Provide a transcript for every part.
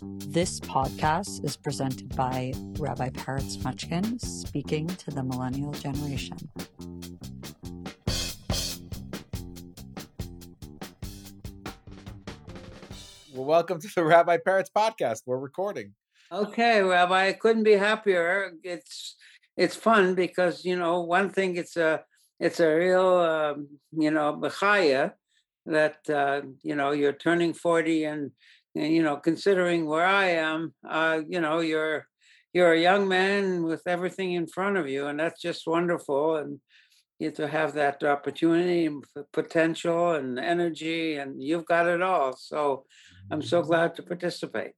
This podcast is presented by Rabbi Peretz Mochkin speaking to the millennial generation. Well, welcome to the Rabbi Peretz podcast. We're recording. Okay, Rabbi, I couldn't be happier. It's it's fun because you know one thing. It's a it's a real um, you know mechaya that uh, you know you're turning forty and, and you know considering where I am, uh, you know you're you're a young man with everything in front of you, and that's just wonderful. And you to have that opportunity and potential and energy, and you've got it all. So I'm so glad to participate.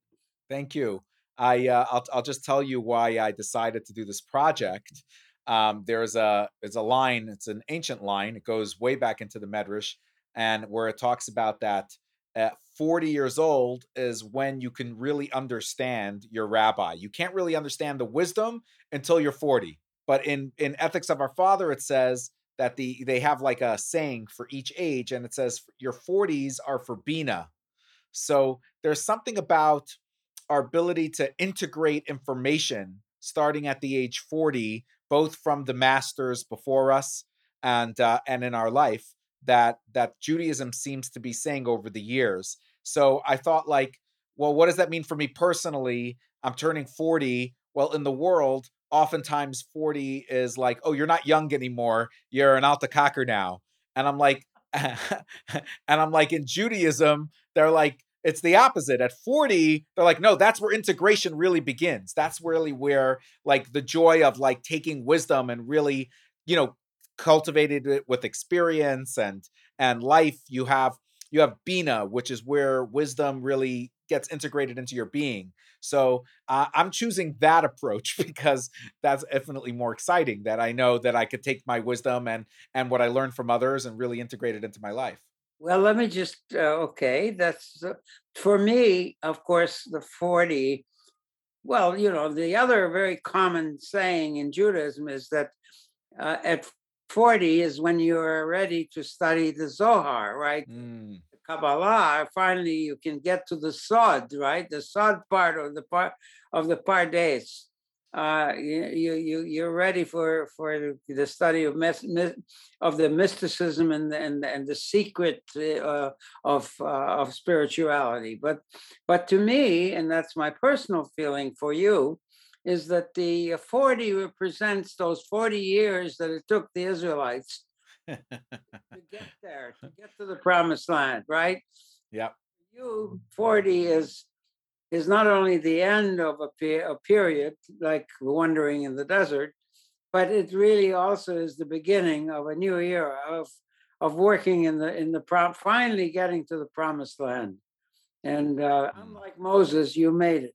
Thank you. I uh, I'll I'll just tell you why I decided to do this project. Um, there's a there's a line. It's an ancient line. It goes way back into the Medrash, and where it talks about that at 40 years old is when you can really understand your rabbi. You can't really understand the wisdom until you're 40. But in in Ethics of Our Father, it says that the they have like a saying for each age, and it says your 40s are for Bina. So there's something about our ability to integrate information starting at the age 40 both from the masters before us and uh, and in our life that that Judaism seems to be saying over the years. So I thought like, well, what does that mean for me personally? I'm turning 40. Well, in the world, oftentimes 40 is like, oh, you're not young anymore. You're an alta kaker now. And I'm like, and I'm like, in Judaism, they're like, it's the opposite. At 40, they're like, no, that's where integration really begins. That's really where like the joy of like taking wisdom and really, you know, cultivated it with experience and and life. You have you have Bina, which is where wisdom really gets integrated into your being. So uh, I'm choosing that approach because that's infinitely more exciting. That I know that I could take my wisdom and and what I learned from others and really integrate it into my life. Well, let me just, uh, okay, that's uh, for me, of course, the 40. Well, you know, the other very common saying in Judaism is that uh, at 40 is when you're ready to study the Zohar, right? Mm. Kabbalah, finally you can get to the Sod, right? The Sod part of the part of the Pardes uh, you you you're ready for for the study of mes- of the mysticism and the, and and the secret uh, of uh, of spirituality. But but to me, and that's my personal feeling for you, is that the 40 represents those 40 years that it took the Israelites to get there, to get to the promised land, right? Yeah. You 40 is is not only the end of a, pe- a period, like wandering in the desert, but it really also is the beginning of a new era of of working in the in the prom- finally getting to the promised land. And uh, hmm. unlike Moses, you made it.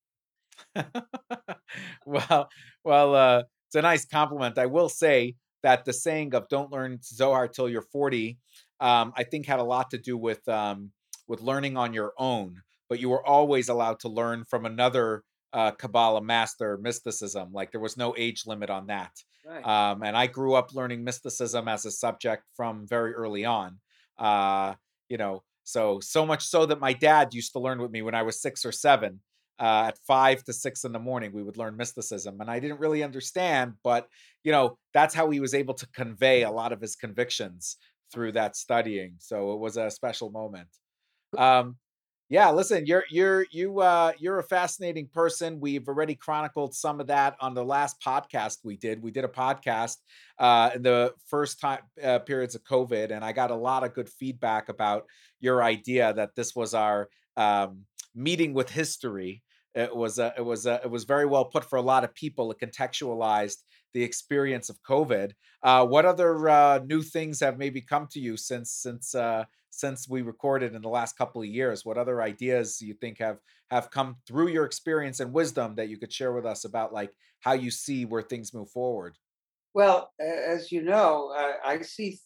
well, well, uh, it's a nice compliment. I will say that the saying of "Don't learn Zohar till you're 40," um, I think had a lot to do with um, with learning on your own but you were always allowed to learn from another uh, Kabbalah master mysticism. Like there was no age limit on that. Right. Um, and I grew up learning mysticism as a subject from very early on. Uh, you know, so so much so that my dad used to learn with me when I was six or seven. Uh, at five to six in the morning, we would learn mysticism, and I didn't really understand, but you know that's how he was able to convey a lot of his convictions through that studying. So it was a special moment. Um, yeah, listen, you're you're you uh you're a fascinating person. We've already chronicled some of that on the last podcast we did. We did a podcast uh in the first time uh, periods of COVID and I got a lot of good feedback about your idea that this was our um meeting with history. It was uh, it was uh, it was very well put for a lot of people. It contextualized the experience of COVID. Uh, what other uh, new things have maybe come to you since since uh, since we recorded in the last couple of years? What other ideas you think have have come through your experience and wisdom that you could share with us about like how you see where things move forward? Well, as you know, I see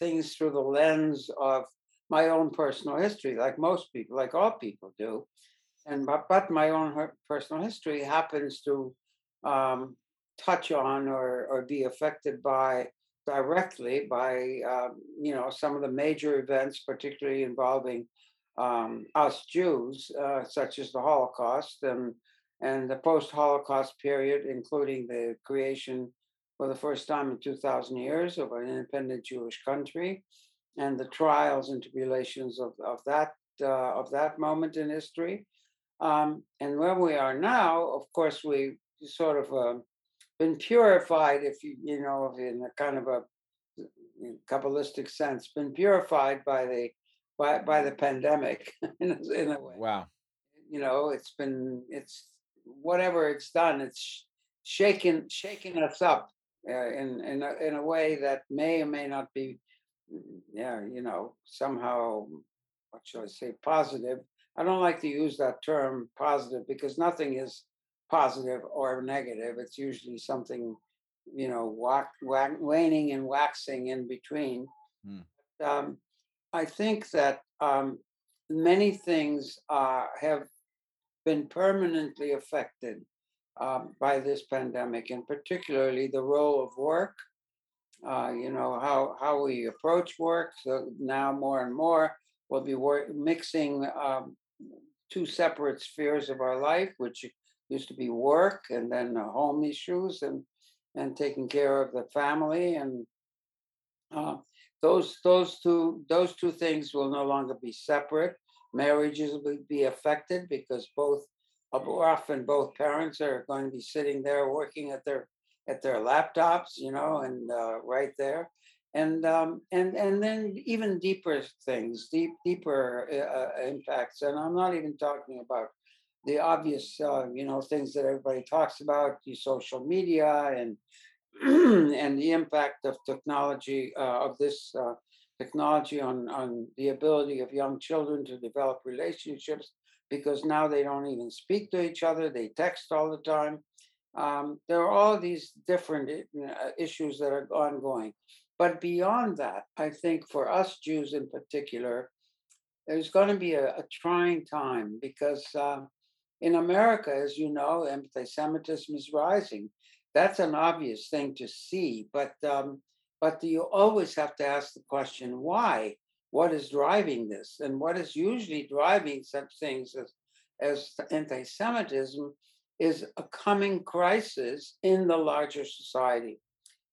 things through the lens of my own personal history, like most people, like all people do. And but, but my own personal history happens to um, touch on or, or be affected by directly by um, you know some of the major events, particularly involving um, us Jews, uh, such as the Holocaust and and the post-Holocaust period, including the creation for the first time in 2,000 years of an independent Jewish country, and the trials and tribulations of, of that uh, of that moment in history. Um, and where we are now, of course, we sort of uh, been purified, if you you know, in a kind of a kabbalistic sense, been purified by the by by the pandemic in, a, in a way. Wow. You know, it's been it's whatever it's done, it's shaken shaken us up uh, in in a, in a way that may or may not be, yeah, you know, somehow what should I say, positive. I don't like to use that term positive because nothing is positive or negative. It's usually something, you know, whack, whack, waning and waxing in between. Hmm. Um, I think that um, many things uh, have been permanently affected um, by this pandemic, and particularly the role of work. Uh, you know how how we approach work. So now more and more we'll be work, mixing um, two separate spheres of our life, which used to be work and then home issues and and taking care of the family and uh, those those two those two things will no longer be separate. Marriages will be affected because both often both parents are going to be sitting there working at their at their laptops, you know, and uh, right there, and um, and and then even deeper things, deep deeper uh, uh, impacts. And I'm not even talking about the obvious, uh, you know, things that everybody talks about, the social media and and the impact of technology uh, of this uh, technology on on the ability of young children to develop relationships because now they don't even speak to each other; they text all the time. Um, there are all these different uh, issues that are ongoing. But beyond that, I think for us Jews in particular, there's going to be a, a trying time because uh, in America, as you know, anti Semitism is rising that's an obvious thing to see, but um, but you always have to ask the question why? What is driving this? And what is usually driving such things as as anti-Semitism is a coming crisis in the larger society,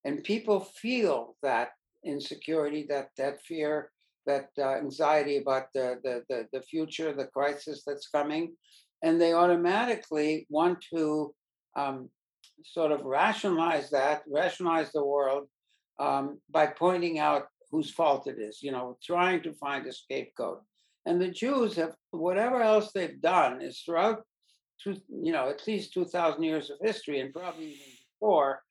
and people feel that insecurity, that that fear, that uh, anxiety about the, the the the future, the crisis that's coming, and they automatically want to um, sort of rationalize that, rationalize the world um, by pointing out whose fault it is, you know, trying to find a scapegoat. And the Jews have, whatever else they've done is throughout, two, you know, at least 2,000 years of history and probably even before,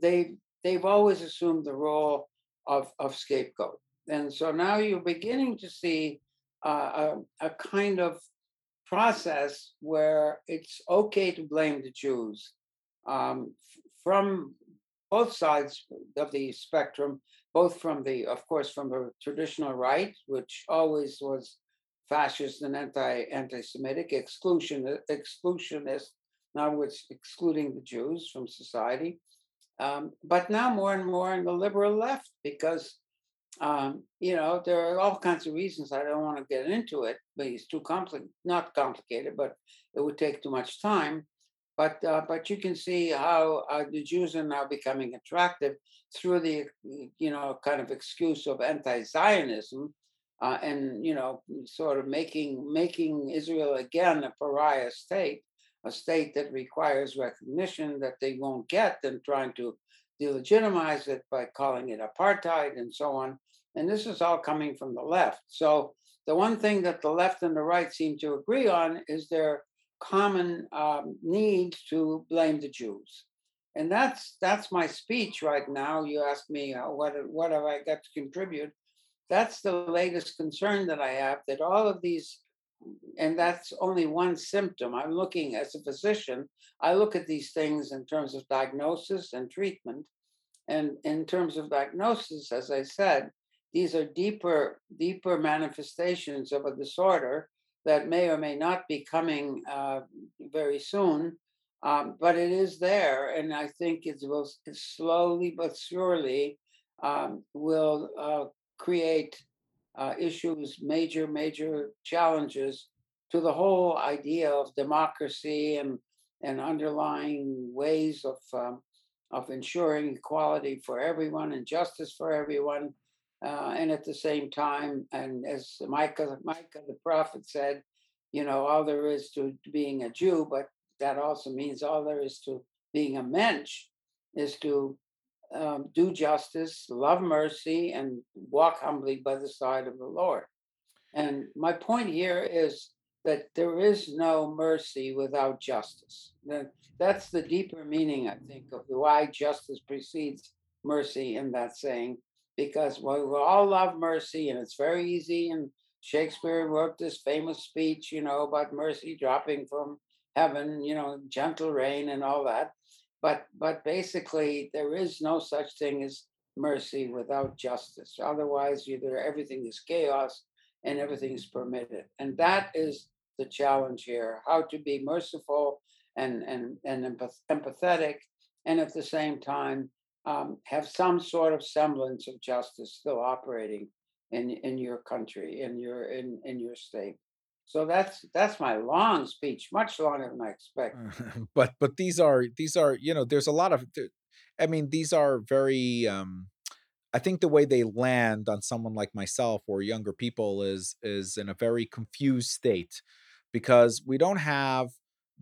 they've, they've always assumed the role of, of scapegoat. And so now you're beginning to see uh, a, a kind of process where it's okay to blame the Jews um, from both sides of the spectrum, both from the, of course, from the traditional right, which always was fascist and anti anti-Semitic, exclusion exclusionist, now it's excluding the Jews from society, um, but now more and more in the liberal left because. Um, you know, there are all kinds of reasons. I don't want to get into it, but it's too complicated, not complicated, but it would take too much time. But uh, but you can see how uh, the Jews are now becoming attractive through the you know kind of excuse of anti-Zionism, uh, and you know sort of making making Israel again a pariah state, a state that requires recognition that they won't get, and trying to delegitimize it by calling it apartheid and so on. And this is all coming from the left. So the one thing that the left and the right seem to agree on is their common um, need to blame the Jews. And that's that's my speech right now. You ask me uh, what what have I got to contribute? That's the latest concern that I have. That all of these, and that's only one symptom. I'm looking as a physician. I look at these things in terms of diagnosis and treatment, and in terms of diagnosis, as I said, these are deeper deeper manifestations of a disorder that may or may not be coming uh, very soon, um, but it is there, and I think it will slowly but surely um, will uh, create uh, issues major, major challenges to the whole idea of democracy and and underlying ways of um, of ensuring equality for everyone and justice for everyone. Uh, and at the same time, and as Micah, Micah the prophet said, you know, all there is to being a Jew, but that also means all there is to being a mensch is to um, do justice, love mercy, and walk humbly by the side of the Lord. And my point here is that there is no mercy without justice. That's the deeper meaning, I think, of why justice precedes mercy in that saying, because we all love mercy and it's very easy. And Shakespeare wrote this famous speech, you know, about mercy dropping from heaven, you know, gentle rain and all that. But but basically, there is no such thing as mercy without justice. Otherwise, either everything is chaos and everything is permitted. And that is the challenge here: how to be merciful and and and empath- empathetic, and at the same time um, have some sort of semblance of justice still operating in in your country, in your in in your state. So that's that's my long speech, much longer than I expect. but but these are these are you know there's a lot of I mean these are very um I think the way they land on someone like myself or younger people is is in a very confused state because we don't have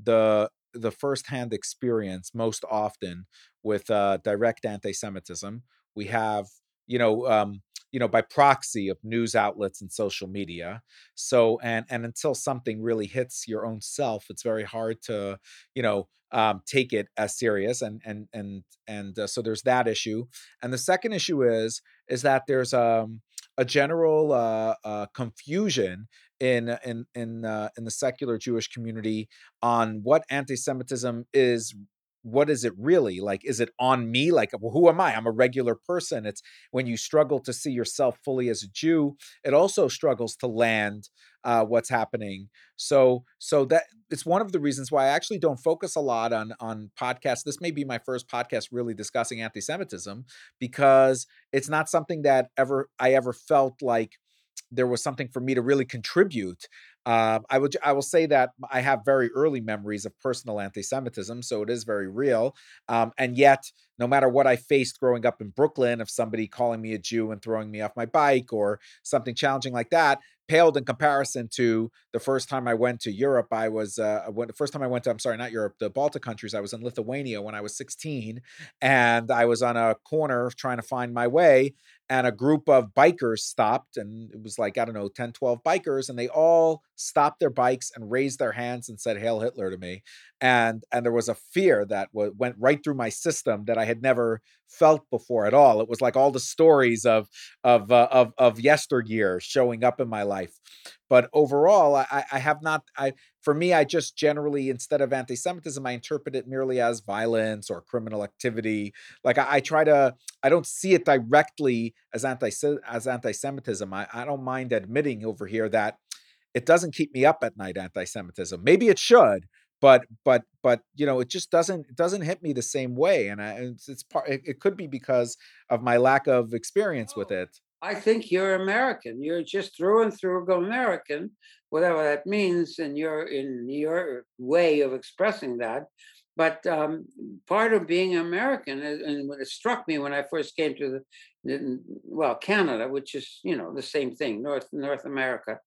the the firsthand experience most often with uh, direct anti-Semitism. We have you know um, you know by proxy of news outlets and social media. So and and until something really hits your own self it's very hard to you know um, take it as serious and and and and uh, so there's that issue. And the second issue is is that there's um, a general uh, uh, confusion in in in uh, in the secular Jewish community on what anti-Semitism is what is it really? Like is it on me? Like well, who am i? I'm a regular person. It's when you struggle to see yourself fully as a jew it also struggles to land uh, what's happening. So so that it's one of the reasons why i actually don't focus a lot on on podcasts. This may be my first podcast really discussing anti-semitism because it's not something that ever i ever felt like there was something for me to really contribute uh, I would I will say that I have very early memories of personal anti-Semitism, so it is very real. Um, and yet, no matter what I faced growing up in Brooklyn, of somebody calling me a Jew and throwing me off my bike or something challenging like that, paled in comparison to the first time I went to Europe. I was uh, when the first time I went to I'm sorry, not Europe, the Baltic countries. I was in Lithuania when I was 16, and I was on a corner trying to find my way, and a group of bikers stopped and it was like i don't know 10 12 bikers and they all stopped their bikes and raised their hands and said hail hitler to me and and there was a fear that w- went right through my system that i had never felt before at all. It was like all the stories of of uh, of of yesteryear showing up in my life but overall i i have not i for me i just generally instead of anti-semitism i interpret it merely as violence or criminal activity. Like i, I try to i don't see it directly as anti as anti-semitism. I, I don't mind admitting over here that it doesn't keep me up at night anti-semitism. Maybe it should but but but you know it just doesn't it doesn't hit me the same way and I, it's, it's part it, it could be because of my lack of experience with oh. it I think you're American. You're just through and through American, whatever that means, and you're in your way of expressing that. But um, part of being American, and what struck me when I first came to the, well, Canada, which is you know the same thing, North North America.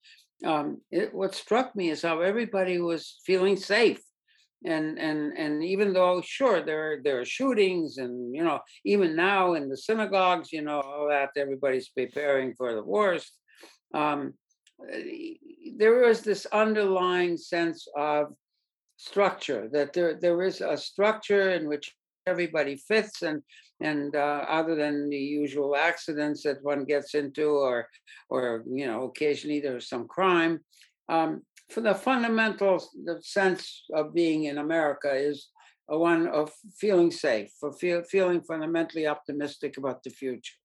Um, it, what struck me is how everybody was feeling safe and and and even though sure there there are shootings and you know even now in the synagogues you know all that everybody's preparing for the worst um, eh, there is this underlying sense of structure that there there is a structure in which everybody fits and and uh, other than the usual accidents that one gets into or or you know occasionally there's some crime um, for the fundamental the sense of being in America is a one of feeling safe, for feel, feeling fundamentally optimistic about the future.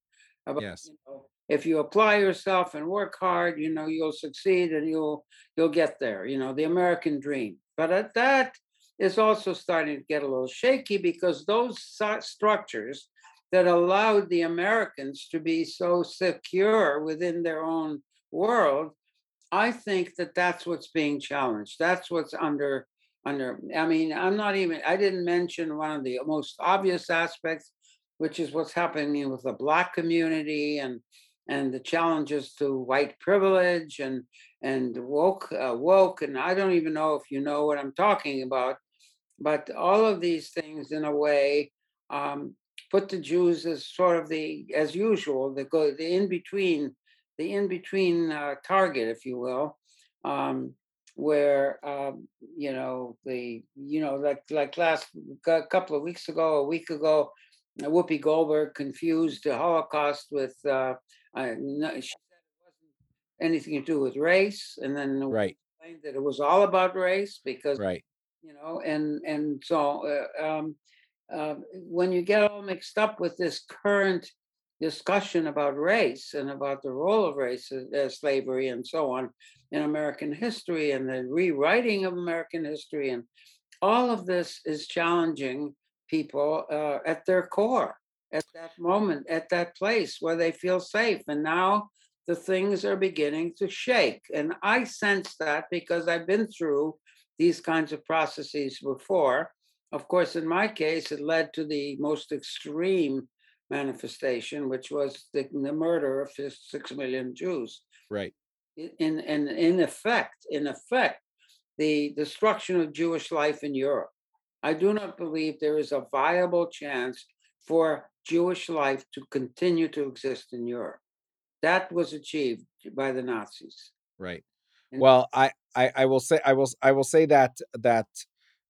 About, yes. You know, if you apply yourself and work hard, you know you'll succeed and you'll you'll get there. You know the American dream. But at that is also starting to get a little shaky because those structures that allowed the Americans to be so secure within their own world, I think that that's what's being challenged. That's what's under under. I mean, I'm not even. I didn't mention one of the most obvious aspects, which is what's happening with the black community and and the challenges to white privilege and and woke uh, woke. And I don't even know if you know what I'm talking about, but all of these things, in a way, um, put the Jews as sort of the as usual the go the in between the in between uh, target, if you will, um, where um, you know the you know like like last a couple of weeks ago, a week ago, Whoopi Goldberg confused the Holocaust with uh, uh, no, she said it wasn't anything to do with race, and then right. Explained that it was all about race because right. you know and and so uh, um, uh, when you get all mixed up with this current discussion about race and about the role of race, uh, slavery, and so on in American history and the rewriting of American history. And all of this is challenging people uh, at their core at that moment, at that place where they feel safe. And now the things are beginning to shake. And I sense that because I've been through these kinds of processes before. Of course, in my case, it led to the most extreme manifestation, which was the, the murder of six million Jews. Right. In, in, in effect, in effect, the destruction of Jewish life in Europe. I do not believe there is a viable chance for Jewish life to continue to exist in Europe. That was achieved by the Nazis. Right. Well, I, I, I will say I will I will say that that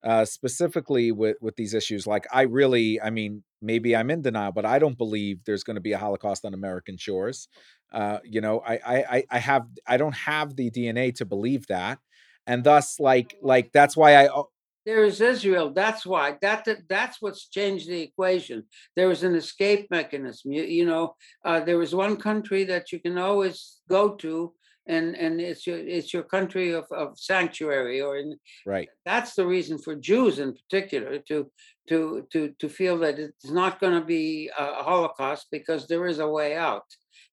uh, specifically with with these issues, like I really, I mean, maybe I'm in denial, but I don't believe there's going to be a Holocaust on American shores. Uh, you know, I, I, I have, I don't have the DNA to believe that, and thus, like, like that's why I. There is Israel. That's why. That, that that's what's changed the equation. There is an escape mechanism. You, you know, uh, there is one country that you can always go to and and it's your it's your country of, of sanctuary or in right. that's the reason for jews in particular to to to to feel that it's not going to be a holocaust because there is a way out.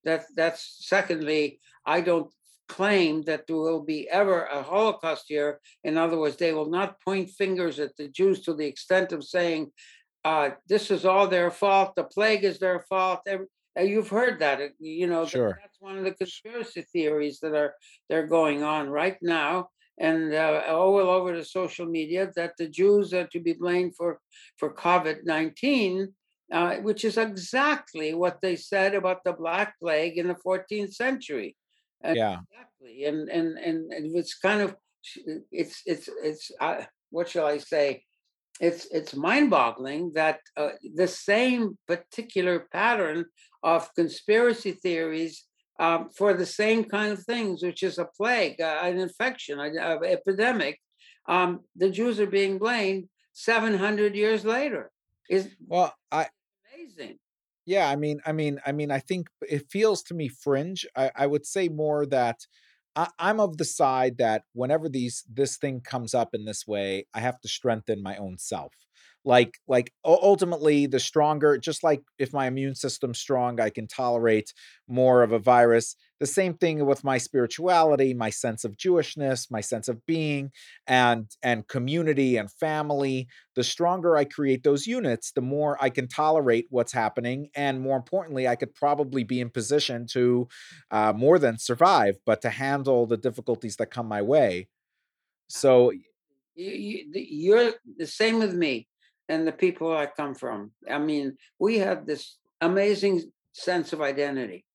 That that's secondly i don't claim that there will be ever a holocaust here in other words they will not point fingers at the jews to the extent of saying uh, this is all their fault the plague is their fault you've heard that, uh, you know, sure. that's one of the conspiracy theories that are they're going on right now, and uh, all over the social media that the Jews are to be blamed for for COVID nineteen, uh, which is exactly what they said about the Black Plague in the 14th century. yeah, exactly, and and and it's kind of it's it's it's uh, what shall I say? It's it's mind-boggling that uh, the same particular pattern of conspiracy theories um, for the same kind of things, which is a plague, uh, an infection, an epidemic, um, the Jews are being blamed 700 years later. Is well, I amazing. Yeah, I mean, I mean, I mean, I think it feels to me fringe. I, I would say more that I, I'm of the side that whenever these this thing comes up in this way, I have to strengthen my own self. Like like ultimately the stronger just like if my immune system's strong i can tolerate more of a virus the same thing with my spirituality my sense of jewishness my sense of being and and community and family the stronger i create those units the more i can tolerate what's happening and more importantly i could probably be in position to uh, more than survive but to handle the difficulties that come my way so you, you, you're the same with me and the people I come from. I mean, we have this amazing sense of identity.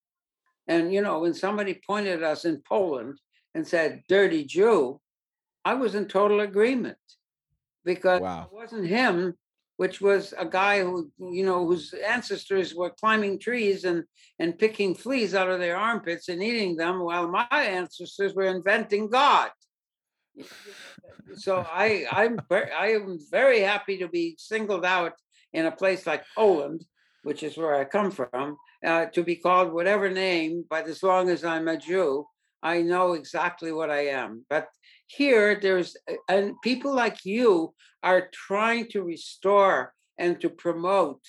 And, you know, when somebody pointed us in Poland and said, dirty Jew, I was in total agreement because wow. it wasn't him, which was a guy who, you know, whose ancestors were climbing trees and, and picking fleas out of their armpits and eating them, while my ancestors were inventing God so I I'm very, I am very happy to be singled out in a place like Poland, which is where I come from, uh, to be called whatever name. But as long as I'm a Jew, I know exactly what I am. But here, there's and people like you are trying to restore and to promote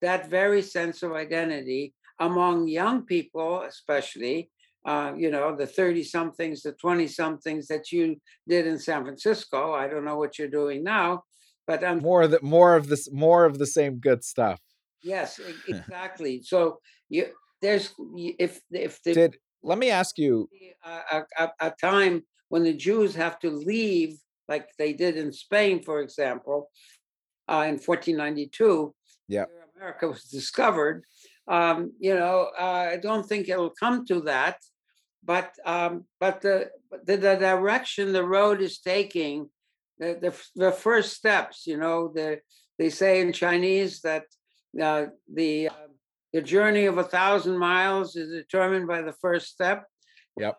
that very sense of identity among young people, especially uh, you know, the 30 somethings, the 20 somethings that you did in San Francisco. I don't know what you're doing now, but I'm More of the more of this more of the same good stuff. yes, exactly. So you there's if if the Did let me ask you, a, a, a a time when the Jews have to leave, like they did in Spain, for example, uh, in 1492, yeah, America was discovered. Um, you know, uh, I don't think it'll come to that, but um, but the, the the direction the road is taking, the the, the first steps. You know, the they say in Chinese that uh, the uh, the journey of a thousand miles is determined by the first step. yep,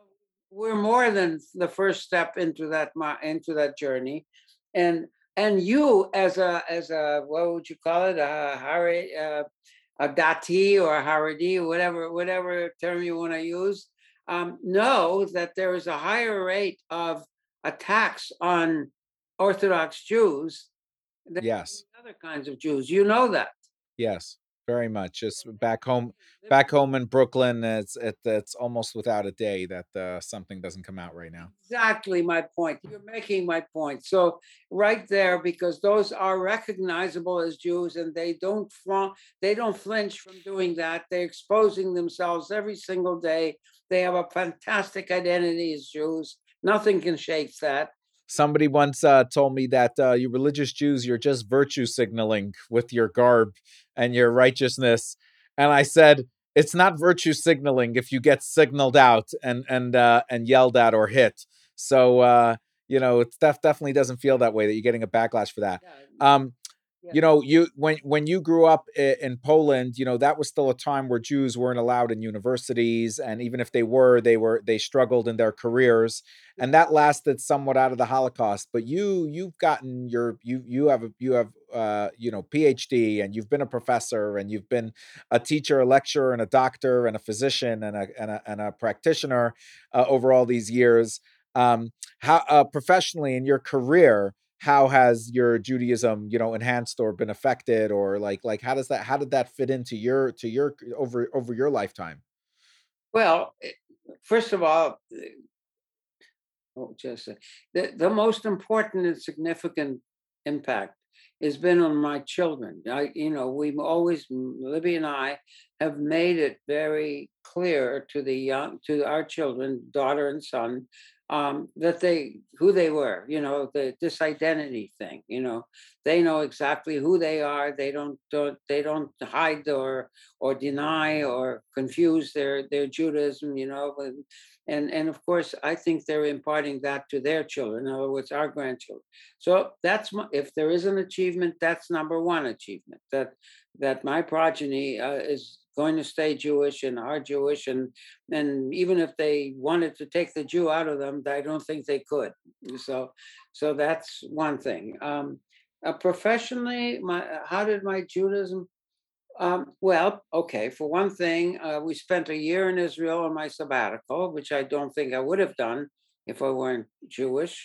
We're more than the first step into that into that journey, and and you as a as a what would you call it a Hari, uh, a dati or a haredi whatever whatever term you want to use um, know that there is a higher rate of attacks on Orthodox Jews than yes, other kinds of Jews. You know that. yes, very much. Just back home, back home in Brooklyn, it's it, it's almost without a day that uh, something doesn't come out right now. Exactly my point. You're making my point. So right there, because those are recognizable as Jews, and they don't flaunt, they don't flinch from doing that. They're exposing themselves every single day. They have a fantastic identity as Jews. Nothing can shake that. Somebody once uh, told me that uh, you religious Jews, you're just virtue signaling with your garb and your righteousness. And I said, it's not virtue signaling if you get signaled out and and uh, and yelled at or hit. So uh, you know, it def- definitely doesn't feel that way that you're getting a backlash for that. Um, yeah. you know you when when you grew up in Poland you know that was still a time where Jews weren't allowed in universities and even if they were they were they struggled in their careers and that lasted somewhat out of the Holocaust but you you've gotten your you you have a you have uh you know PhD and you've been a professor and you've been a teacher a lecturer and a doctor and a physician and a and a, and a practitioner uh, over all these years um how uh, professionally in your career how has your judaism you know enhanced or been affected or like like how does that how did that fit into your to your over over your lifetime Well, eh, first of all, eh, oh, just the, the most important and significant impact has been on my children. I, you know, we've always, Libby and I have made it very clear to the young, to our children, daughter and son, um, that they, who they were, you know, the, this identity thing, you know, they know exactly who they are. They don't, don't, they don't hide or, or deny or confuse their, their Judaism, you know, and, and, and of course, I think they're imparting that to their children, in other words, our grandchildren. So that's my, if there is an achievement, that's number one achievement that that my progeny uh, is going to stay Jewish and are Jewish, and and even if they wanted to take the Jew out of them, I don't think they could. So so that's one thing. Um, uh, professionally, my how did my Judaism? Um, well, okay. For one thing, uh, we spent a year in Israel on my sabbatical, which I don't think I would have done if I weren't Jewish.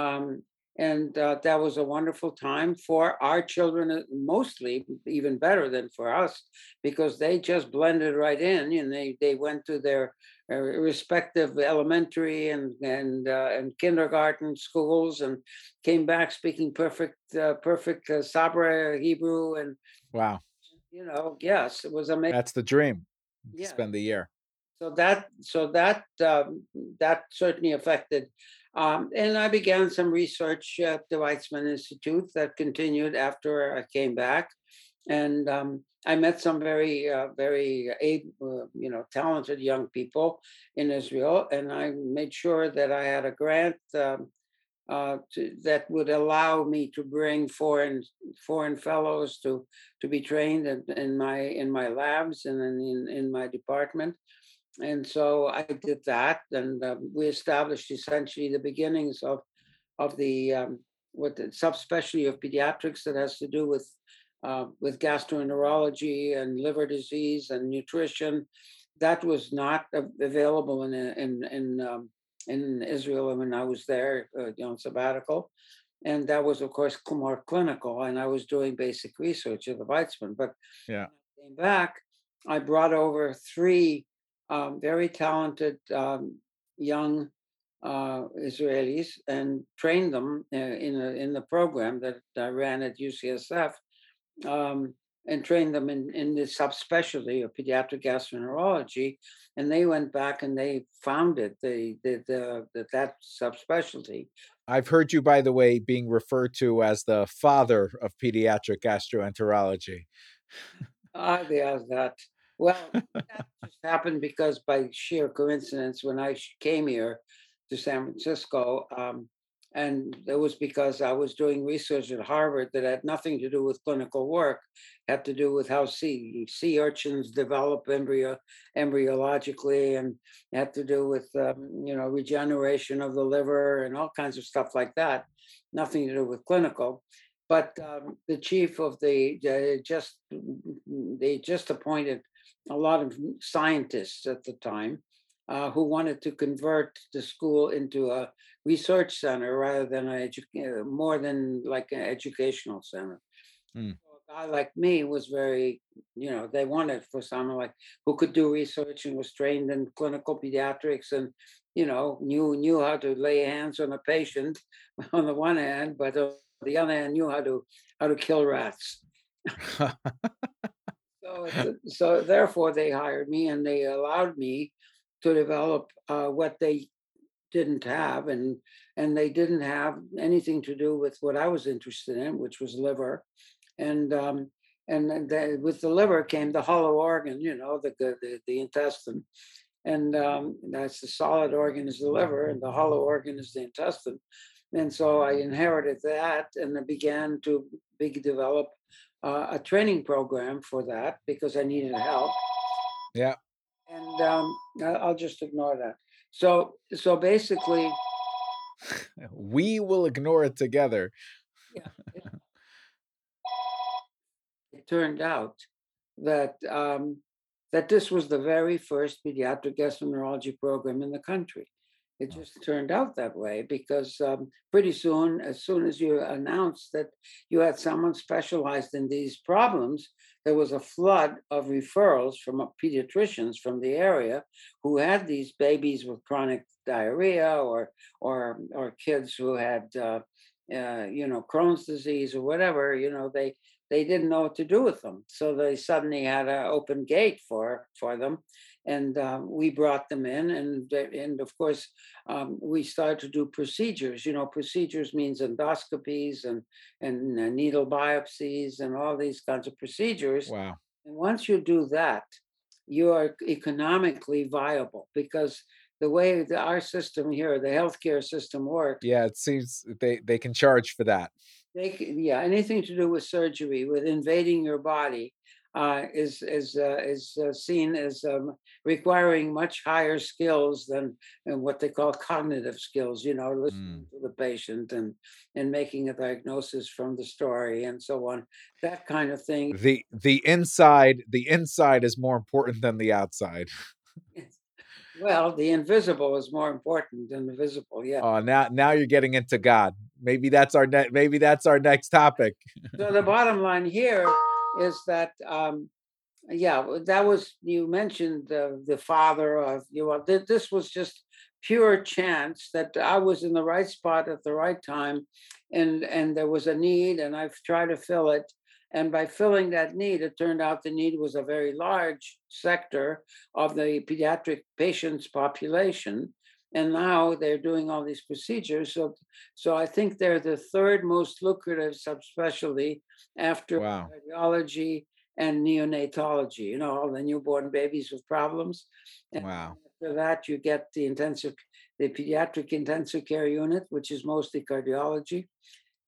Um, and uh, that was a wonderful time for our children, uh, mostly even better than for us, because they just blended right in, and they they went to their uh, respective elementary and and uh, and kindergarten schools, and came back speaking perfect uh, perfect uh, Sabra Hebrew, and wow you know, yes, it was amazing. that's the dream Yeah, spend the year so that so that um, that certainly affected um, and i began some research at the weizmann institute that continued after i came back. And um, i met some very uh, very able, uh, you know talented young people in israel and i made sure that i had a grant um, uh, to, that would allow me to bring foreign foreign fellows to to be trained in, in my in my labs and in, in in my department and so I did that, and um, we established essentially the beginnings of of the um, what the subspecialty of pediatrics that has to do with uh, with gastroenterology and liver disease and nutrition. That was not available in in in um, in Israel when I was there uh, on sabbatical, and that was of course more clinical. And I was doing basic research at the Weizmann, but yeah I came back, I brought over three um, very talented um, young uh, Israelis and trained them uh, in a, in the program that I ran at UCSF, um, and trained them in in the subspecialty of pediatric gastroenterology, and they went back and they founded the the, the, the that subspecialty. I've heard you, by the way, being referred to as the father of pediatric gastroenterology. Ah, there's that. Well, that just happened because by sheer coincidence, when I came here to San Francisco, um, and it was because I was doing research at Harvard that had nothing to do with clinical work, had to do with how sea sea urchins develop embryo embryologically, and had to do with um, you know regeneration of the liver and all kinds of stuff like that. Nothing to do with clinical. But um, the chief of the uh, just they just appointed a lot of scientists at the time uh, who wanted to convert the school into a research center rather than a edu- uh, more than like an educational center. Mm. So a guy like me was very, you know, they wanted for someone like who could do research and was trained in clinical pediatrics and, you know, knew knew how to lay hands on a patient on the one hand, but on the other hand knew how to how to kill rats. so, so therefore they hired me and they allowed me to develop uh, what they didn't have, and and they didn't have anything to do with what I was interested in, which was liver, and um, and with the liver came the hollow organ, you know, the the, the intestine, and um, that's the solid organ is the liver, and the hollow organ is the intestine, and so I inherited that, and I began to big develop uh, a training program for that because I needed help. yeah and um, I'll just ignore that. So, so basically, we will ignore it together. Yeah, it, it turned out that um, that this was the very first pediatric gastroenterology program in the country. It just turned out that way because um, pretty soon, as soon as you announced that you had someone specialized in these problems, there was a flood of referrals from pediatricians from the area who had these babies with chronic diarrhea or or or kids who had uh, uh, you know Crohn's disease or whatever. You know they they didn't know what to do with them, so they suddenly had an open gate for for them, and uh, we brought them in and and of course um, we started to do procedures you know procedures means endoscopies and and uh, needle biopsies and all these kinds of procedures wow. and once you do that you are economically viable because the way the, our system here the healthcare system works yeah it seems they they can charge for that. They yeah anything to do with surgery with invading your body uh, is is uh, is uh, seen as um, requiring much higher skills than what they call cognitive skills. You know, listening mm. to the patient and and making a diagnosis from the story and so on. That kind of thing. The the inside the inside is more important than the outside. well, the invisible is more important than the visible. Yeah. Oh, now now you're getting into God. Maybe that's our net. Maybe that's our next topic. so the bottom line here is that um, yeah that was you mentioned the the father of you know this was just pure chance that i was in the right spot at the right time and and there was a need and i've tried to fill it. And by filling that need it turned out the need was a very large sector of the pediatric patients population and now they're doing all these procedures so so i think they're the third most lucrative subspecialty after wow. cardiology and neonatology, you know, all the newborn babies with problems. And wow. After that, you get the intensive, the pediatric intensive care unit, which is mostly cardiology.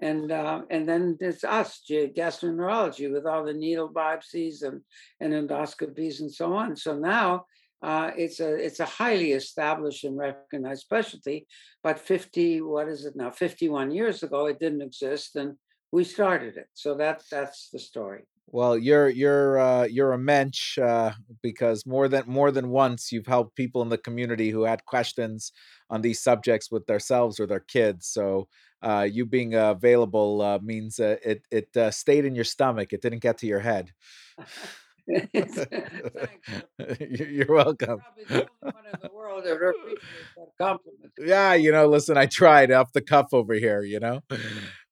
And uh, and then it's us, gastroenterology, with all the needle biopsies and, and endoscopies and so on. So now uh, it's a it's a highly established and recognized specialty. But 50, what is it now? 51 years ago, it didn't exist, and we started it. So that that's the story. Well, you're you're uh, you're a mensch uh, because more than more than once you've helped people in the community who had questions on these subjects with themselves or their kids. So uh, you being available uh, means it it uh, stayed in your stomach. It didn't get to your head. You're welcome. Probably the only one in the world that that compliment. Yeah, you know, listen, I tried off the cuff over here, you know.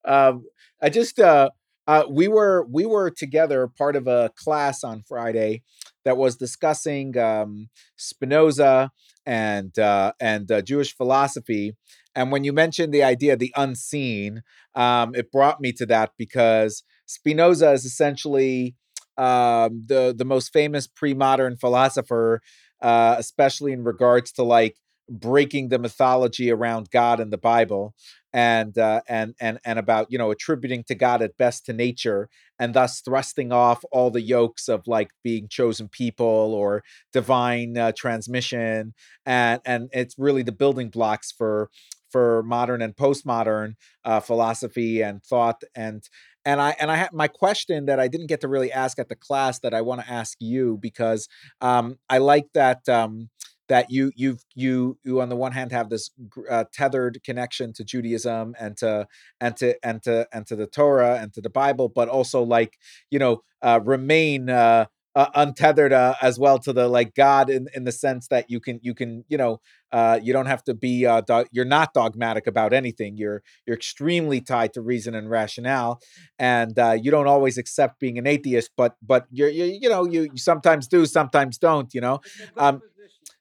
Um, I just uh uh we were we were together part of a class on Friday that was discussing um Spinoza and uh and uh, Jewish philosophy. And when you mentioned the idea of the unseen, um, it brought me to that because Spinoza is essentially um, the the most famous pre-modern philosopher, uh, especially in regards to like breaking the mythology around God and the Bible, and uh, and and and about you know attributing to God at best to nature, and thus thrusting off all the yokes of like being chosen people or divine uh, transmission, and and it's really the building blocks for for modern and postmodern uh, philosophy and thought and and I and I had my question that I didn't get to really ask at the class that I want to ask you because um, I like that um, that you you've you you on the one hand have this uh, tethered connection to Judaism and to and to and to and to the Torah and to the Bible, but also like you know uh, remain. Uh, uh, untethered uh, as well to the like God in in the sense that you can you can you know uh, you don't have to be uh, do- you're not dogmatic about anything. You're you're extremely tied to reason and rationale, and uh, you don't always accept being an atheist. But but you're you, you know you, you sometimes do, sometimes don't. You know. It's a good Um.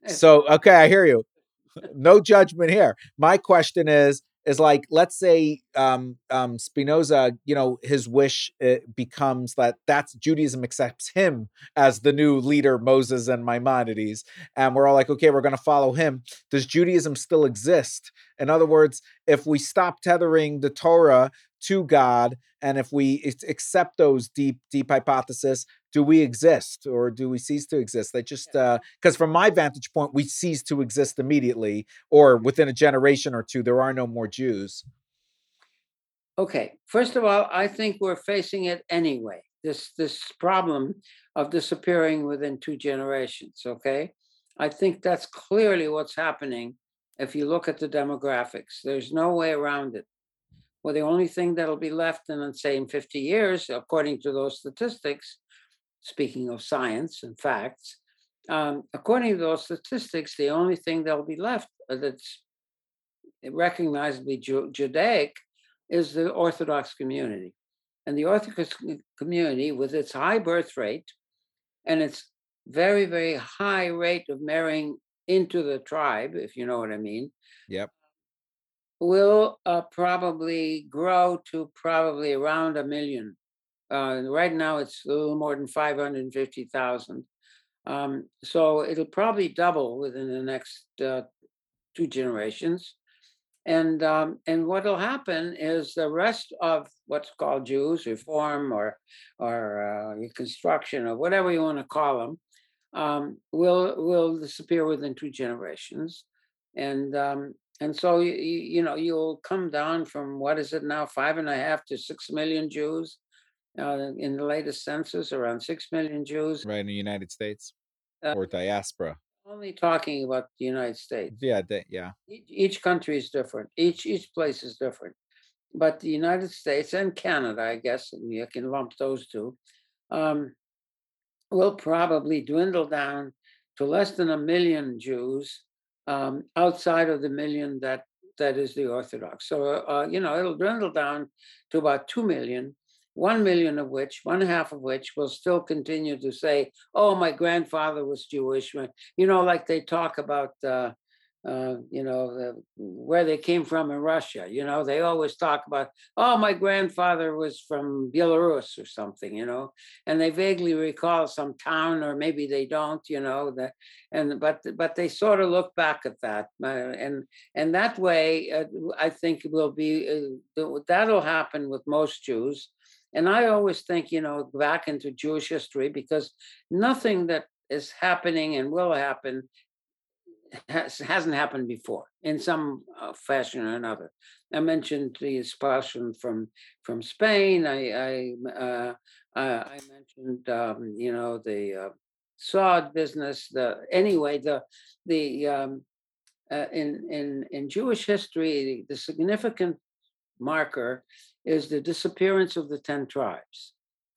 So okay, I hear you no judgment here. My question is is like let's say um um Spinoza, you know, his wish uh, becomes that that's Judaism accepts him as the new leader Moses and Maimonides and we're all like okay, we're going to follow him. Does Judaism still exist? In other words, if we stop tethering the Torah to God and if we accept those deep deep hypothesis do we exist or do we cease to exist they just uh because from my vantage point we cease to exist immediately or within a generation or two there are no more jews Okay, first of all, I think we're facing it anyway. This this problem of disappearing within two generations. Okay, I think that's clearly what's happening. If you look at the demographics, there's no way around it. Well, the only thing that'll be left in, say, in 50 years, according to those statistics, speaking of science and facts, um, according to those statistics, the only thing that'll be left that's recognizably Ju- Judaic is the Orthodox community. And the Orthodox community, with its high birth rate and its very, very high rate of marrying into the tribe, if you know what I mean, yep will uh, probably grow to probably around a million. Uh, right now, it's a little more than 550,000. Um, so it'll probably double within the next uh, two generations. And um, and what'll happen is the rest of what's called Jews, Reform or or uh, Reconstruction or whatever you want to call them, um, will will disappear within two generations, and um, and so you, you know you'll come down from what is it now five and a half to six million Jews uh, in the latest census, around six million Jews. right in the united states Uh, or diaspora only talking about the United States. yeah they, yeah each, country is different. Each each place is different. But the United States and Canada, I guess, and you can lump those two, um, will probably dwindle down to less than a million Jews um, outside of the million that that is the Orthodox. So uh, you know it'll dwindle down to about two million. One million of which, one half of which, will still continue to say, "Oh, my grandfather was Jewish." You know, like they talk about uh, uh, you know, the, where they came from in Russia. You know, they always talk about, oh, my grandfather was from Belarus or something, you know, and they vaguely recall some town, or maybe they don't, you know, that, and but but they sort of look back at that, uh, and and that way, uh, I think will be uh, that'll happen with most Jews. And I always think, you know, back into Jewish history because nothing that is happening and will happen has, hasn't happened before in some uh, fashion or another. I mentioned the expulsion from from Spain. I I, uh, I I mentioned um, you know the uh, sod business. The anyway the the um, uh, in in in Jewish history the significant marker is the disappearance of the ten tribes.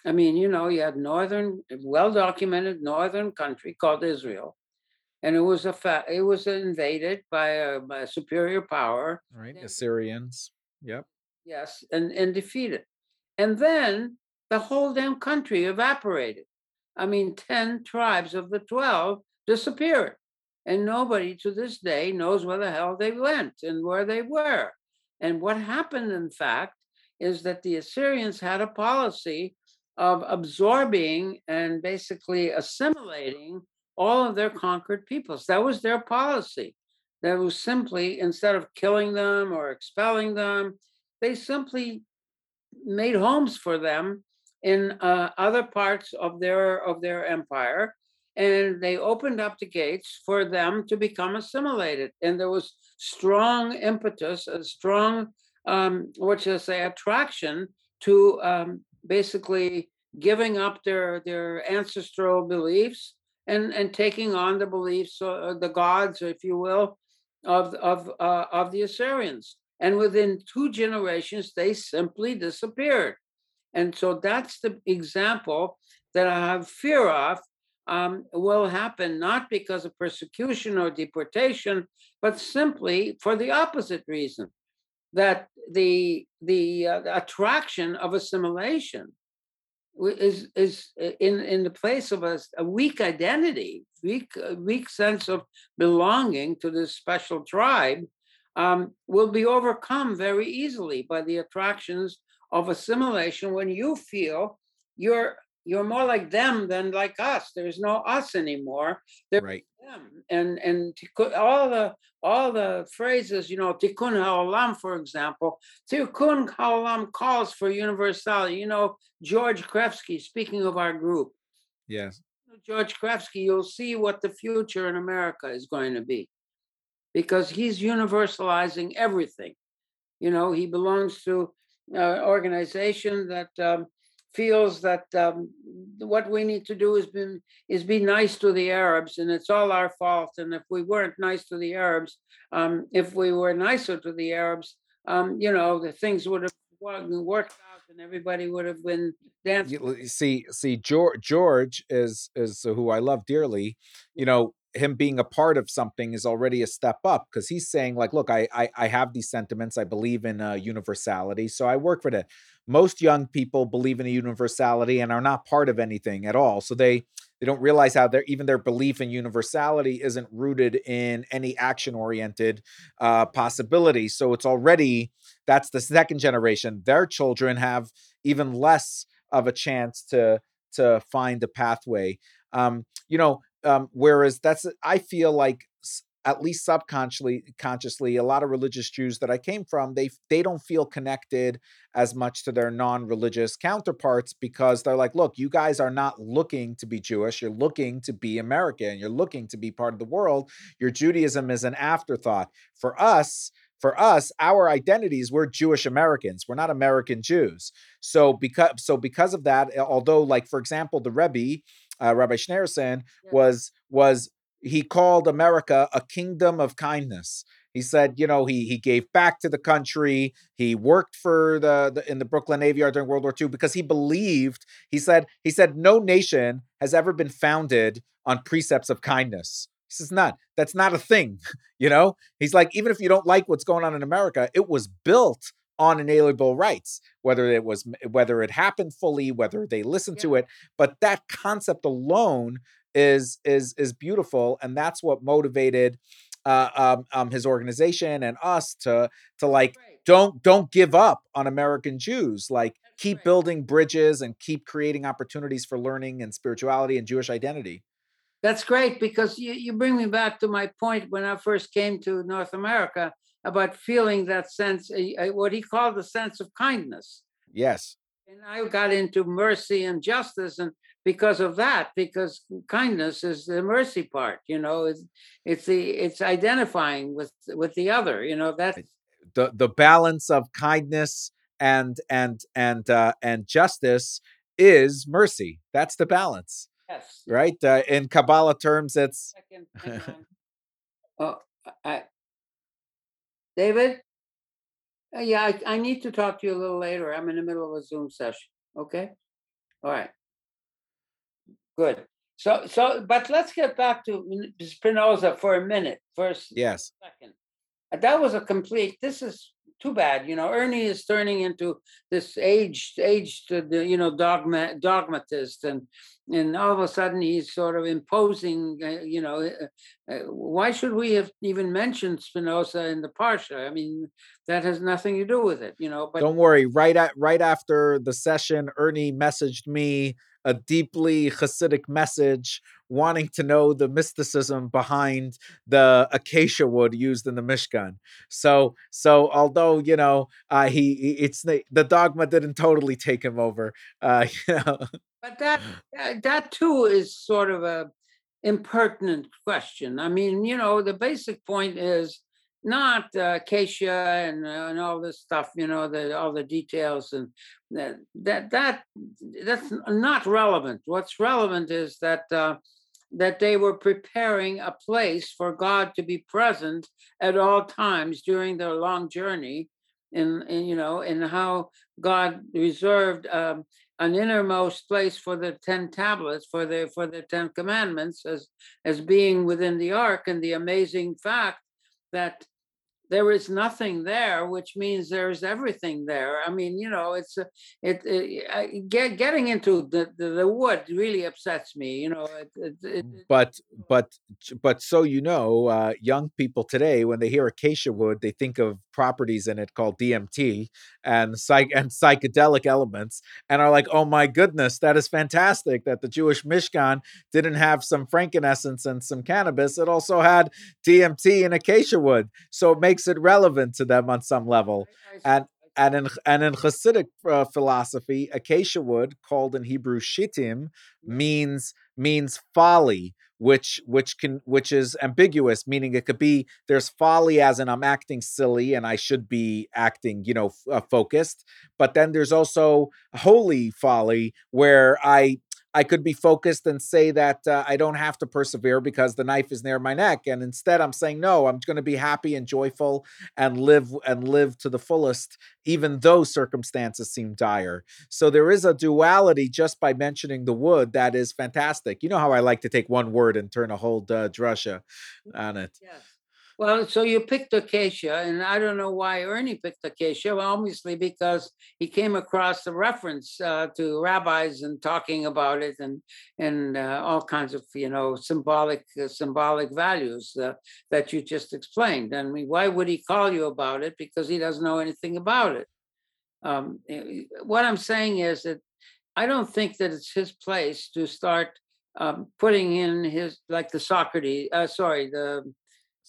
I mean, you know, you had northern, well documented northern country called Israel, and it was a fa- it was invaded by a, by a superior power. Right, Assyrians. Yep. Yes, and and defeated, and then the whole damn country evaporated. I mean, ten tribes of the twelve disappeared, and nobody to this day knows where the hell they went and where they were. And what happened, in fact, is that the Assyrians had a policy of absorbing and basically assimilating all of their conquered peoples. That was their policy. That was simply, instead of killing them or expelling them, they simply made homes for them in uh, other parts of their of their empire and they opened up the gates for them to become assimilated and there was strong impetus a strong um, what should I say attraction to um, basically giving up their their ancestral beliefs and and taking on the beliefs uh, the gods if you will of of uh, of the Assyrians. And within two generations they simply disappeared. And so that's the example that I have fear of um, will happen not because of persecution or deportation but simply for the opposite reason that the the uh, attraction of assimilation is is in in the place of a, a weak identity, weak weak sense of belonging to this special tribe, um, will be overcome very easily by the attractions of assimilation when you feel you're you're more like them than like us. There's no us anymore. There's right. them. And and all the all the phrases, you know, tikkun ha'olam, for example, tikkun ha'olam calls for universality. You know, George Krefsky, speaking of our group. Yes. George Krefsky, you'll see what the future in America is going to be because he's universalizing everything. You know, he belongs to an organization that um, feels that um, what we need to do is be is be nice to the Arabs, and it's all our fault. And if we weren't nice to the Arabs, um, if we were nicer to the Arabs, um, you know, the things would have worked out, and everybody would have been dancing. You, see, see, George, George is is who I love dearly. You know, him being a part of something is already a step up because he's saying like look I, I i have these sentiments i believe in uh, universality so i work for that most young people believe in a universality and are not part of anything at all. So they they don't realize how their even their belief in universality isn't rooted in any action oriented uh, possibility. So it's already that's the second generation. Their children have even less of a chance to to find a pathway. Um, you know um, whereas that's I feel like at least subconsciously consciously a lot of religious Jews that I came from they they don't feel connected as much to their non-religious counterparts because they're like look you guys are not looking to be Jewish. You're looking to be American. You're looking to be part of the world. Your Judaism is an afterthought. For us for us our identities we're jewish americans. We're not american jews. So because so because of that although like for example the rebbe uh, Rabbi Schneerson, yeah. was was he called America a kingdom of kindness. He said, you know, he he gave back to the country. He worked for the, the, in the Brooklyn Navy Yard during World War II because he believed. He said he said no nation has ever been founded on precepts of kindness. He says not. That's not a thing. You know. He's like even if you don't like what's going on in America, it was built on inalienable rights whether it was whether it happened fully whether they listened yeah. to it but that concept alone is is is beautiful and that's what motivated uh, um, um, his organization and us to to like right. don't don't give up on American Jews like that's keep right. building bridges and keep creating opportunities for learning and spirituality and Jewish identity that's great because you, you bring me back to my point when I first came to North America about feeling that sense, what he called the sense of kindness. Yes. And I got into mercy and justice, and because of that, because kindness is the mercy part. You know, it's it's the it's identifying with with the other. You know that the the balance of kindness and and and uh, and justice is mercy. That's the balance. Yes. Right. Uh, in Kabbalah terms, it's. oh, I David? Uh, yeah, I, I need to talk to you a little later. I'm in the middle of a Zoom session. Okay. All right. Good. So, so, but let's get back to Spinoza for a minute, first. Yes. Second. That was a complete. This is too bad. You know, Ernie is turning into this aged, aged, you know, dogma, dogmatist, and and all of a sudden he's sort of imposing. Uh, you know, uh, uh, why should we have even mentioned Spinoza in the parsha? I mean, that has nothing to do with it. You know, but don't worry. Right at right after the session, Ernie messaged me a deeply Hasidic message, wanting to know the mysticism behind the acacia wood used in the Mishkan. So, so although you know, uh, he, it's the, the dogma didn't totally take him over. Uh, you know. But that that too is sort of a impertinent question. I mean, you know, the basic point is not uh, and uh, and all this stuff, you know, the all the details and that that that that's not relevant. What's relevant is that uh, that they were preparing a place for God to be present at all times during their long journey, and, in you know, in how God reserved um, an innermost place for the ten tablets, for the for the Ten Commandments, as as being within the ark, and the amazing fact that there is nothing there, which means there's everything there. I mean, you know, it's a, it, it get, getting into the, the, the wood really upsets me. You know, it, it, but but but so you know, uh, young people today when they hear acacia wood, they think of properties in it called DMT and psych and psychedelic elements, and are like, oh my goodness, that is fantastic that the Jewish Mishkan didn't have some frankincense and some cannabis; it also had DMT and acacia wood, so it makes makes it relevant to them on some level. And and in and in Hasidic uh, philosophy, acacia wood, called in Hebrew shittim, means means folly, which which can which is ambiguous, meaning it could be there's folly as in I'm acting silly and I should be acting, you know, f- uh, focused, but then there's also holy folly where I I could be focused and say that uh, I don't have to persevere because the knife is near my neck, and instead I'm saying no. I'm going to be happy and joyful and live and live to the fullest, even though circumstances seem dire. So there is a duality just by mentioning the wood that is fantastic. You know how I like to take one word and turn a whole uh, drasha on it. Yes. Well, so you picked Acacia, and I don't know why Ernie picked Acacia. Well, obviously because he came across the reference uh, to rabbis and talking about it, and and uh, all kinds of you know symbolic uh, symbolic values uh, that you just explained. Mean, why would he call you about it? Because he doesn't know anything about it. Um, eh, what I'm saying is that I don't think that it's his place to start um, putting in his like the Socrates, uh, sorry, the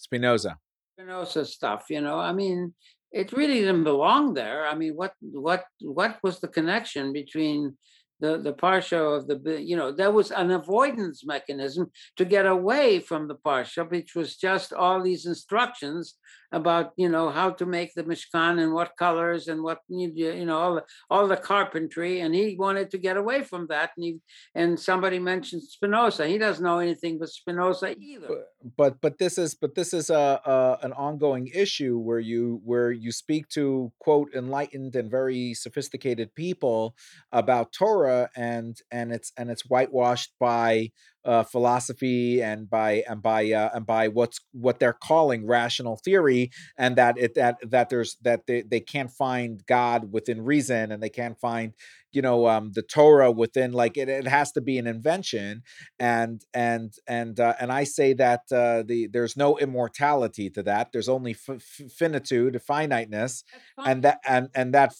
Spinoza. Spinoza stuff, you know. I mean, it really didn't belong there. I mean, what what what was the connection between the the parsha of the you know there was an avoidance mechanism to get away from the parsha, which was just all these instructions about you know how to make the mishkan and what colors and what you know all the, all the carpentry, and he wanted to get away from that. And he and somebody mentioned Spinoza. He doesn't know anything but Spinoza either. But but, but this is but this is a, a an ongoing issue where you where you speak to quote enlightened and very sophisticated people about Torah and and it's and it's whitewashed by uh, philosophy and by and by uh, and by what's what they're calling rational theory and that it that that there's that they, they can't find god within reason and they can't find you know um the torah within like it, it has to be an invention. And and and uh, and i say that uh the there's no immortality to that. There's only f- finitude finiteness and that and and that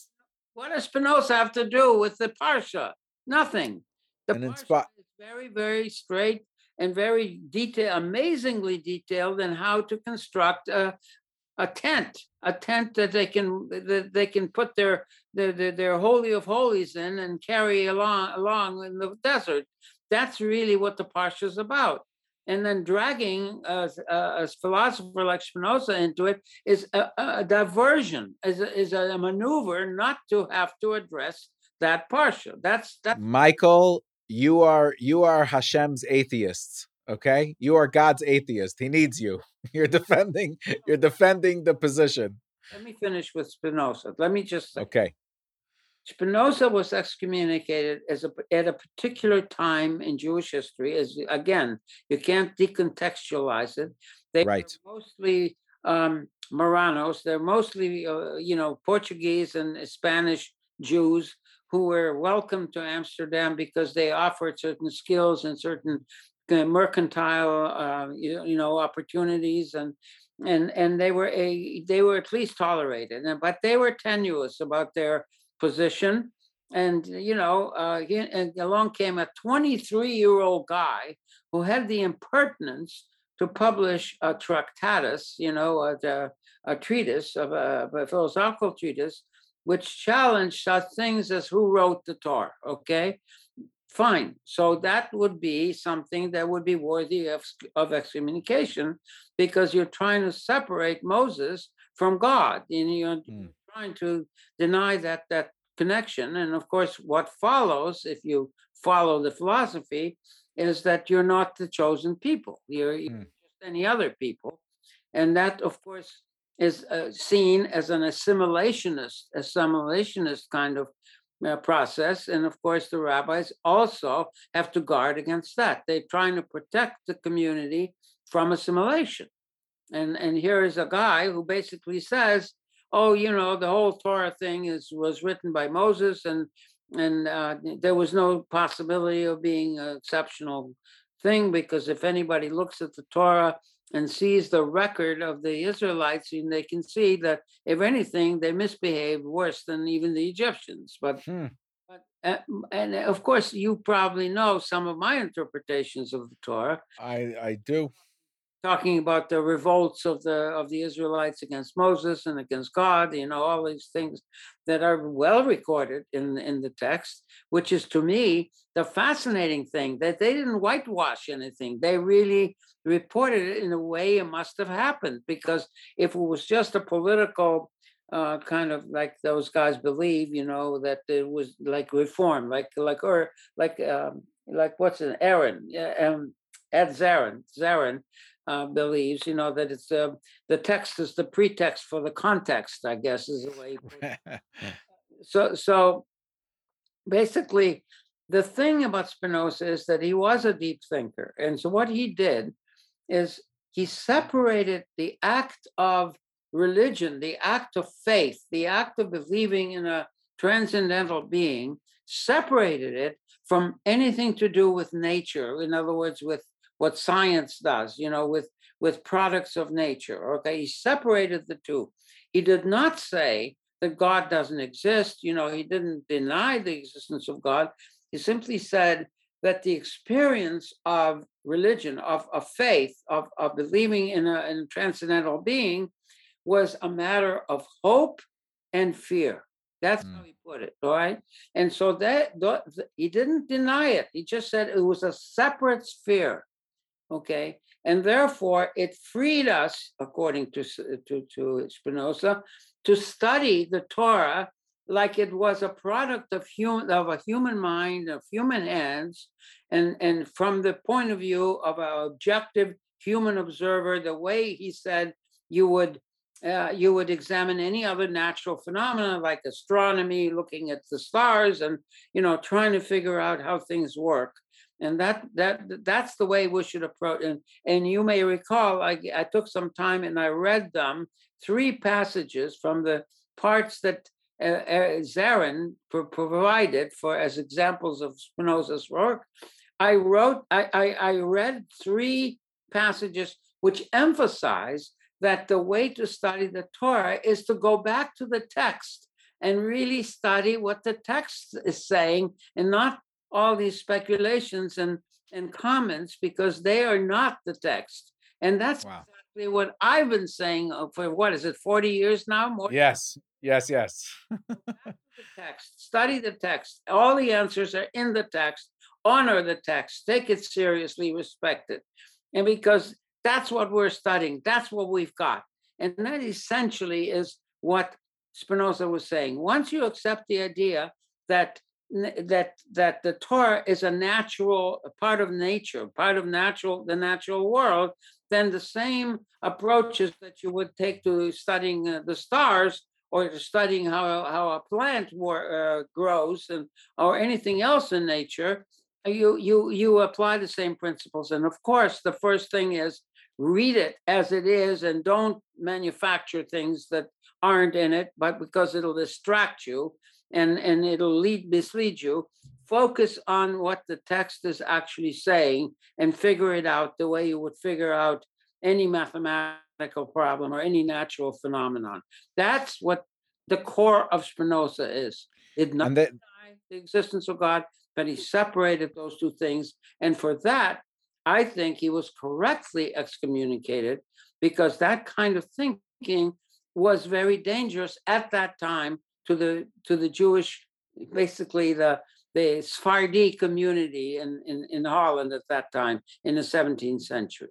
what does spinoza have to do with the parsha? Nothing. The and parsha very, very straight and very detailed, amazingly detailed in how to construct a, a tent, a tent that they can that they can put their their, their, their holy of holies in and carry along along in the desert. That's really what the parsha is about. And then dragging a, a, a philosopher like Spinoza into it is a, a diversion, is a, is a maneuver not to have to address that parsha. That's that. Michael you are you are Hashem's atheists. Okay, you are God's atheist. He needs you. You're defending. You're defending the position. Let me finish with Spinoza. Let me just say, okay. Spinoza was excommunicated as a, at a particular time in Jewish history. As again, you can't decontextualize it. They right. mostly um, Marranos. They're mostly, uh, you know, Portuguese and Spanish Jews who were welcome to Amsterdam because they offered certain skills and certain uh, mercantile, uh, you, you know, opportunities and and and they were a they were at least tolerated and but they were tenuous about their position. And you know uh, he, and along came a 23 year old guy who had the impertinence to publish a tractatus you know a, a treatise of a, a, philosophical treatise which challenged such things as who wrote the torah okay fine. So that would be something that would be worthy of, of excommunication because you're trying to separate Moses from God and you're mm. trying to deny that that connection. And of course, what follows, if you follow the philosophy, is that you're not the chosen people. You're, mm. you're just any other people. And that, of course, is uh, seen as an assimilationist, assimilationist kind of uh, process. And of course, the rabbis also have to guard against that. They're trying to protect the community from assimilation. And, and here is a guy who basically says, oh, you know, the whole Torah thing is was written by Moses, and and uh, there was no possibility of being an exceptional thing because if anybody looks at the Torah and sees the record of the Israelites, and they can see that if anything, they misbehaved worse than even the Egyptians. But, hmm. but uh, and of course, you probably know some of my interpretations of the Torah. I I do talking about the revolts of the of the Israelites against Moses and against God, you know, all these things that are well recorded in in the text, which is to me the fascinating thing that they didn't whitewash anything. They really reported it in a way it must have happened because if it was just a political uh, kind of like those guys believe, you know, that it was like reform, like like or like um, like what's an Aaron, um, Ed Zarin, Zarin uh, believes, you know, that it's uh, the text is the pretext for the context. I guess is the way. so, so basically, the thing about Spinoza is that he was a deep thinker, and so what he did is he separated the act of religion, the act of faith, the act of believing in a transcendental being, separated it from anything to do with nature. In other words, with what science does, you know, with with products of nature. Okay, he separated the two. He did not say that God doesn't exist. You know, he didn't deny the existence of God. He simply said that the experience of religion, of, of faith, of, of believing in a, in a transcendental being was a matter of hope and fear. That's mm. how he put it, all right? And so that, that he didn't deny it. He just said it was a separate sphere okay? And therefore, it freed us, according to, to, to Spinoza, to study the Torah like it was a product of human of a human mind, of human hands, and, and from the point of view of an objective human observer, the way he said you would uh, you would examine any other natural phenomena like astronomy, looking at the stars, and you know trying to figure out how things work and that that that's the way we should approach and and you may recall I, I took some time and i read them three passages from the parts that uh, uh, Zarin provided for as examples of Spinoza's work. I wrote, I, I, I read three passages which emphasize that the way to study the Torah is to go back to the text and really study what the text is saying and not all these speculations and, and comments because they are not the text. And that's wow. exactly what I've been saying uh, for what is it, 40 years now? More yes, yes, yes. the text, study the text. All the answers are in the text. Honor the text, take it seriously, respect it. And because that's what we're studying, that's what we've got. And that essentially is what Spinoza was saying. Once you accept the idea that that that the Torah is a natural a part of nature, part of natural the natural world, then the same approaches that you would take to studying uh, the stars or studying how how a plant uh, grows and or anything else in nature, you you you apply the same principles. And of course, the first thing is read it as it is and don't manufacture things that aren't in it, but because it'll distract you and and it'll lead mislead you. Focus on what the text is actually saying and figure it out the way you would figure out any mathematical problem or any natural phenomenon. That's what the core of spinoza is. It not the existence of god but he separated those two things. And for that i think he was correctly excommunicated because that kind of thinking was very dangerous at that time to the to the Jewish, basically the the Sephardi community in, in, in Holland at that time in the 17th century.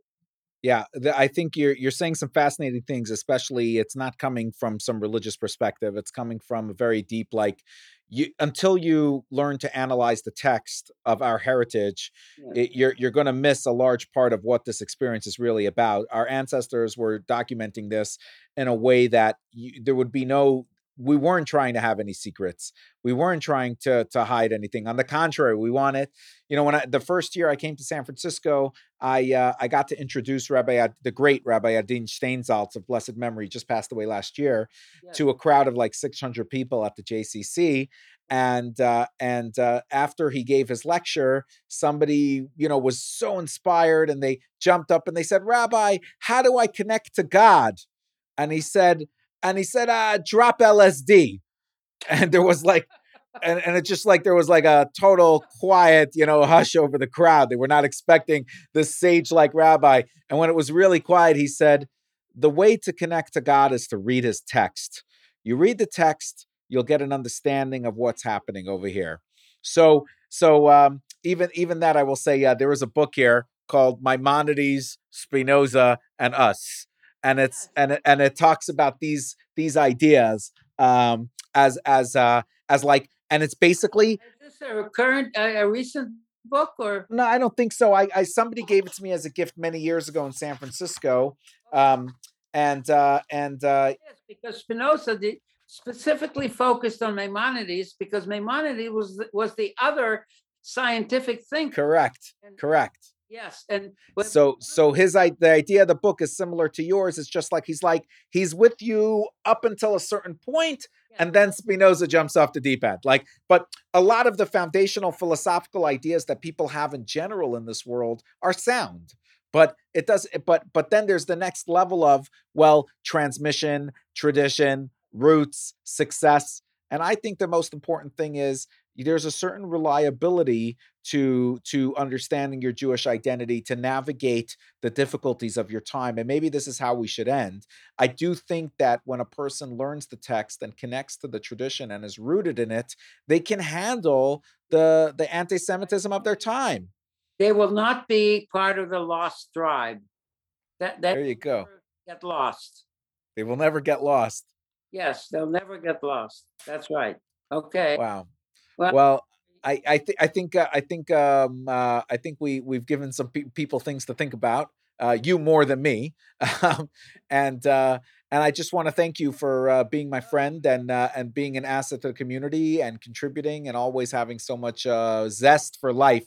Yeah, the, I think you're you're saying some fascinating things. Especially, it's not coming from some religious perspective. It's coming from a very deep, like you until you learn to analyze the text of our heritage, yeah. it, you're you're going to miss a large part of what this experience is really about. Our ancestors were documenting this in a way that you, there would be no we weren't trying to have any secrets. We weren't trying to to hide anything. On the contrary, we wanted, you know, when I, the first year I came to San Francisco, I uh, I got to introduce Rabbi the great Rabbi Adin Steinsaltz of blessed memory, just passed away last year, yes. to a crowd of like 600 people at the JCC. And uh, and uh, after he gave his lecture, somebody you know was so inspired, and they jumped up and they said, "Rabbi, how do I connect to God?" And he said, and he said, uh, drop LSD. And there was like, and, and it's just like there was like a total quiet, you know, hush over the crowd. They were not expecting this sage like rabbi. And when it was really quiet, he said, The way to connect to God is to read his text. You read the text, you'll get an understanding of what's happening over here. So, so um, even even that, I will say, yeah, there is a book here called Maimonides, Spinoza, and Us and it's and it, and it talks about these these ideas um as as uh as like and it's basically is this a current a recent book or? No i don't think so. I, I somebody gave it to me as a gift many years ago in san francisco um and uh and uh yes, because spinoza did, specifically focused on maimonides because maimonides was was the other scientific thinker. Correct and, correct Yes, and so so his the idea of the book is similar to yours. It's just like he's like he's with you up until a certain point, and then Spinoza jumps off the deep end. Like, but a lot of the foundational philosophical ideas that people have in general in this world are sound. But it does. But but then there's the next level of well, transmission, tradition, roots, success, and I think the most important thing is there's a certain reliability to to understanding your Jewish identity to navigate the difficulties of your time and maybe this is how we should end. I do think that when a person learns the text and connects to the tradition and is rooted in it they can handle the the anti-semitism of their time. They will not be part of the lost tribe. That, that there you go. get lost. They will never get lost. Yes they'll never get lost. That's right. Okay. Wow well, well I I, th- I think uh, I think um, uh, I think we we've given some pe- people things to think about. Uh, you more than me, um, and uh, and I just want to thank you for uh, being my friend and uh, and being an asset to the community and contributing and always having so much zest for life.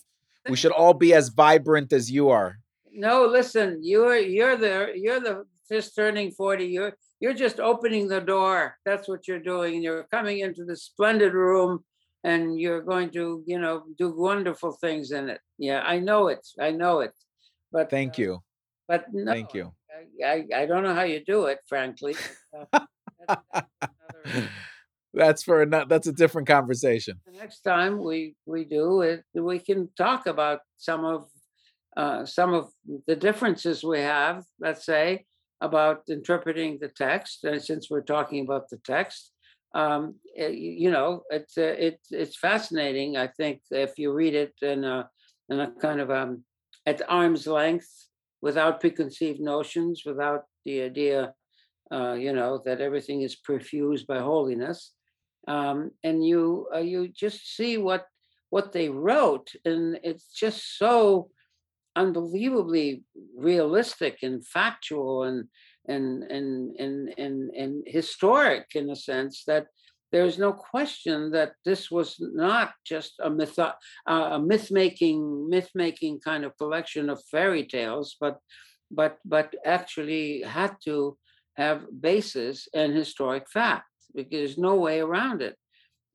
We should all be as vibrant as you are. No, listen, you're you're the you're the just turning forty. You're you're just opening the door. That's what you're doing. You're coming into the splendid room and you're going to, you know, do wonderful things in it. Yeah, I know it. I know it. But thank uh, you. But no, thank you. I, I, I don't know how you do it, frankly. Uh, that's, that's for a that's a different conversation. The next time we we do it, we can talk about some of uh, some of the differences we have. Let's say about interpreting the text, and since we're talking about the text, um, eh, you know, it's uh, it's it's fascinating. I think if you read it in a in a kind of um, at arm's length, without preconceived notions, without the idea, uh, you know, that everything is perfused by holiness, um, and you uh, you just see what what they wrote, and it's just so unbelievably realistic and factual and and and and and and historic in a sense that there is no question that this was not just a myth uh, a myth making myth making kind of collection of fairy tales but but but actually had to have basis and historic fact because there's no way around it.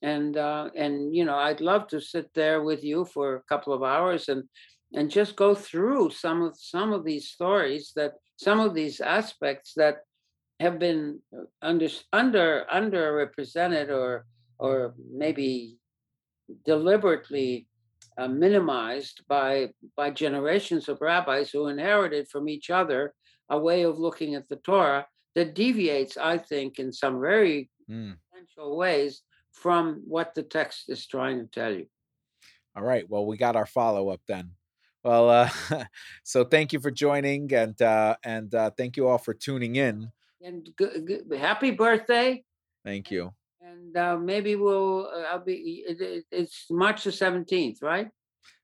And uh, and you know i'd love to sit there with you for a couple of hours and and just go through some of some of these stories that some of these aspects that have been uh, under under underrepresented or or maybe deliberately uh, minimized by by generations of rabbis who inherited from each other a way of looking at the Torah that deviates, I think, in some very mm. essential ways from what the text is trying to tell you. All right. Well, we got our follow up then. Well, uh, so thank you for joining, and uh, and uh, thank you all for tuning in. And g- g- happy birthday! Thank you. And uh, maybe we'll. Uh, I'll be. It, it's March the seventeenth, right?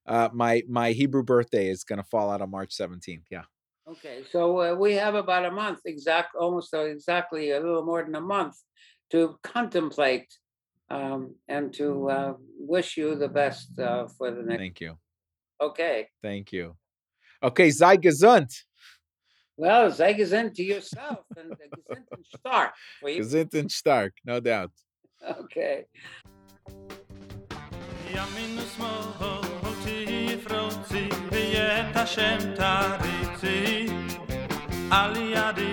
Uh, my my Hebrew birthday is going to fall out on March seventeenth. Yeah. Okay, so uh, we have about a month, exact, almost uh, exactly a little more than a month, to contemplate um, and to uh, wish you the best uh, for the next. Thank you. Okay. Thank you. Okay, sei gesund. Well, sei gesund to yourself and uh, gesund and stark. Gesund and stark, no doubt. Okay. Hashem tarithi, aliyadi